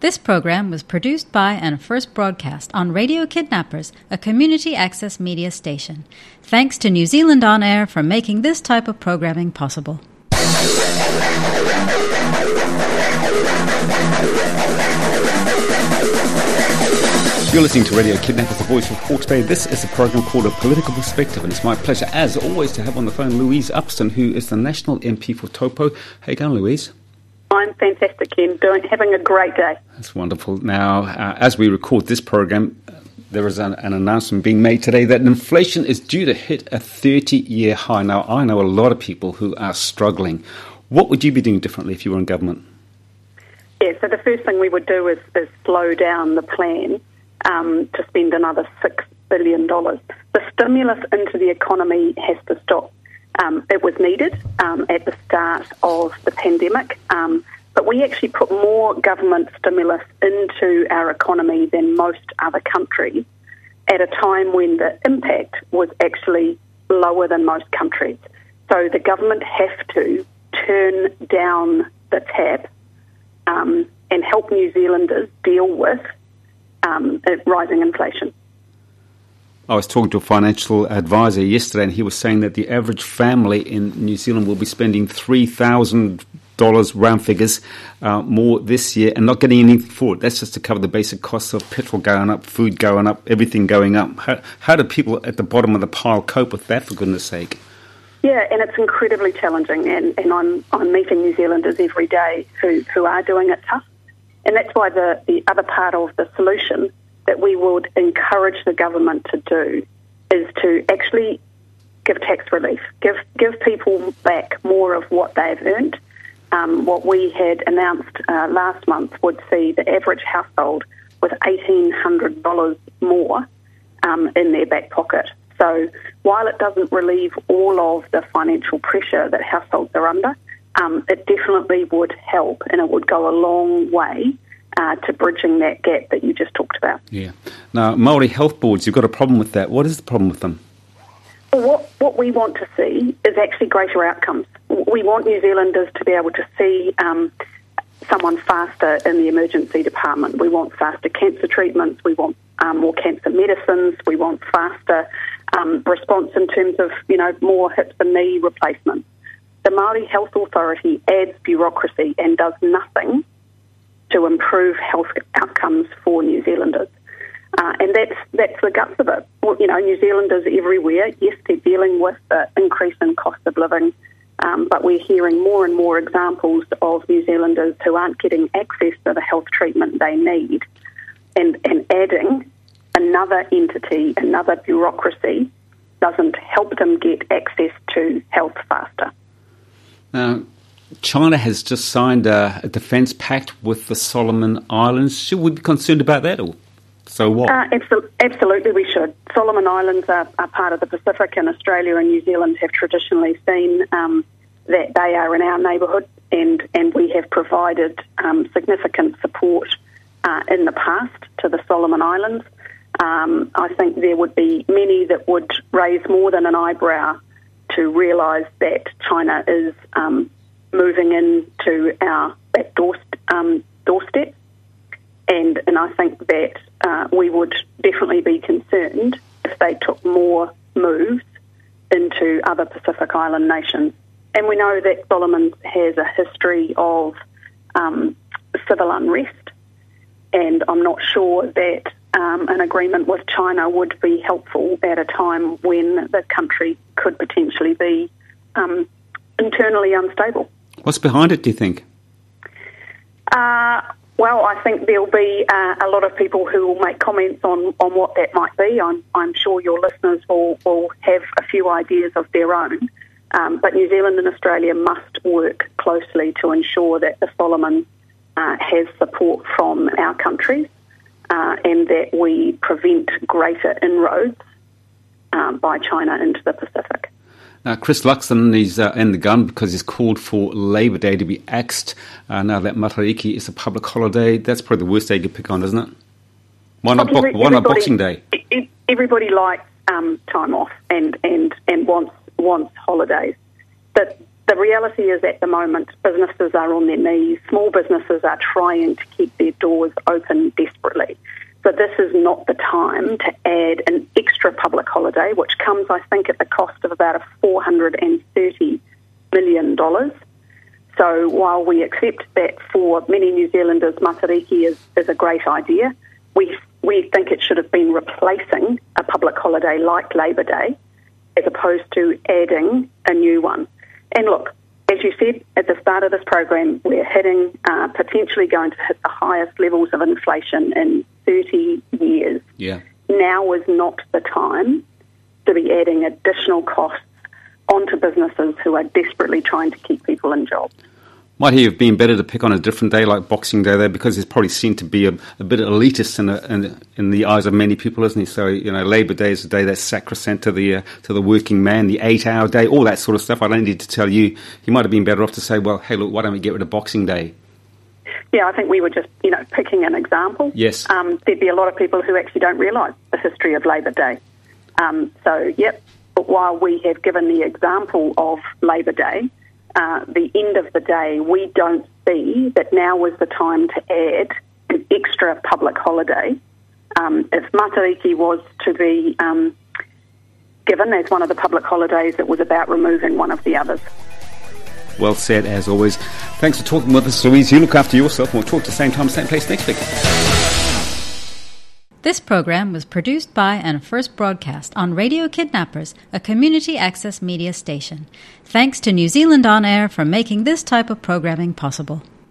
This program was produced by and first broadcast on Radio Kidnappers, a community access media station. Thanks to New Zealand On Air for making this type of programming possible. You're listening to Radio Kidnappers, the voice of Hawke's Bay. This is a program called A Political Perspective, and it's my pleasure, as always, to have on the phone Louise Upston, who is the National MP for Taupo. How you going, Louise? I'm fantastic, Ken. Doing having a great day. That's wonderful. Now, uh, as we record this program, there is an, an, announcement being made today that inflation is due to hit a 30-year high. Now, I know a lot of people who are struggling. What would you be doing differently if you were in government? Yeah, so the first thing we would do is, is slow down the plan um, to spend another $6 billion. The stimulus into the economy has to stop. Um, it was needed um, at the start of the pandemic, um, but we actually put more government stimulus into our economy than most other countries at a time when the impact was actually lower than most countries. So the government have to turn down the tap um, and help New Zealanders deal with um, rising inflation. I was talking to a financial advisor yesterday, and he was saying that the average family in New Zealand will be spending three thousand dollars round figures uh, more this year, and not getting anything for it. That's just to cover the basic costs of petrol going up, food going up, everything going up. How, how do people at the bottom of the pile cope with that? For goodness' sake. Yeah, and it's incredibly challenging, and, and I'm I'm meeting New Zealanders every day who, who are doing it tough, and that's why the, the other part of the solution that we would encourage the government to do is to actually give tax relief, give give people back more of what they've earned. Um, what we had announced uh, last month would see the average household with eighteen hundred dollars more um, in their back pocket. So while it doesn't relieve all of the financial pressure that households are under, um, it definitely would help, and it would go a long way uh, to bridging that gap that you just talked about. Yeah. Now, Maori health boards, you've got a problem with that. What is the problem with them? Well, what, what we want to see is actually greater outcomes. We want New Zealanders to be able to see um, someone faster in the emergency department. We want faster cancer treatments. We want um, more cancer medicines. We want faster um, response in terms of, you know, more hips and knee replacements. The Māori Health Authority adds bureaucracy and does nothing to improve health outcomes for New Zealanders. Uh, and that's that's the guts of it. You know, New Zealanders everywhere, yes, they're dealing with the increase in cost of living, um, but we're hearing more and more examples of New Zealanders who aren't getting access to the health treatment they need, and and adding another entity, another bureaucracy, doesn't help them get access to health faster. Now, China has just signed a, a defence pact with the Solomon Islands. Should we be concerned about that, or so what? Uh, absolutely, we should. Solomon Islands are, are, part of the Pacific, and Australia and New Zealand have traditionally seen um, that they are in our neighbourhood, and, and we have provided um, significant support uh, in the past to the Solomon Islands. Um, I think there would be many that would raise more than an eyebrow to realise that China is um, moving into our back door, um, doorstep. And, and I think that uh, we would definitely be concerned if they took more moves into other Pacific Island nations. And we know that Solomon has a history of um, civil unrest, and I'm not sure that um, an agreement with China would be helpful at a time when the country could potentially be um, internally unstable. What's behind it, do you think? Uh, well, I think there'll be uh, a lot of people who will make comments on, on what that might be. I'm, I'm sure your listeners will, will have a few ideas of their own. Um, but New Zealand and Australia must work closely to ensure that the Solomon uh, has support from our countries uh, and that we prevent greater inroads um, by China into the Pacific. Now, Chris Luxon is uh, in the gun because he's called for Labor Day to be axed. Uh, now that Matariki is a public holiday, that's probably the worst day you could pick on, isn't it? Why not, bo- why not Boxing Day? Everybody likes um, time off and, and, and wants wants holidays. But the reality is at the moment, businesses are on their knees. Small businesses are trying to keep their doors open desperately. So this is not the time to add an extra public holiday, which comes, I think, at the cost of about a $430 million. So while we accept that for many New Zealanders, Matariki is, is a great idea, we, we think it should have been replacing a public holiday like Labour Day as opposed to adding a new one. And look, as you said at the start of this program, we're hitting, uh, potentially going to hit the highest levels of inflation in 30 years. Yeah. Now is not the time to be adding additional costs onto businesses who are desperately trying to keep people in jobs. Might he have been better to pick on a different day like Boxing Day there because it's probably seen to be a, a bit elitist in, a, in, in, the eyes of many people, isn't he? So, you know, Labour Day is a day that's sacrosanct to the, uh, to the working man, the eight hour day, all that sort of stuff. I don't need to tell you. He might have been better off to say, well, hey, look, why don't we get rid of Boxing Day? Yeah, I think we were just, you know, picking an example. Yes. Um, there'd be a lot of people who actually don't realise the history of Labour Day. Um, so, yep, but while we have given the example of Labour Day, uh, the end of the day, we don't see that now was the time to add an extra public holiday. Um, if Matariki was to be um, given as one of the public holidays, it was about removing one of the others. Well said, as always. Thanks for talking with us, Louise. You look after yourself, and we'll talk to the same time, same place next week. This program was produced by and first broadcast on Radio Kidnappers, a community access media station. Thanks to New Zealand On Air for making this type of programming possible.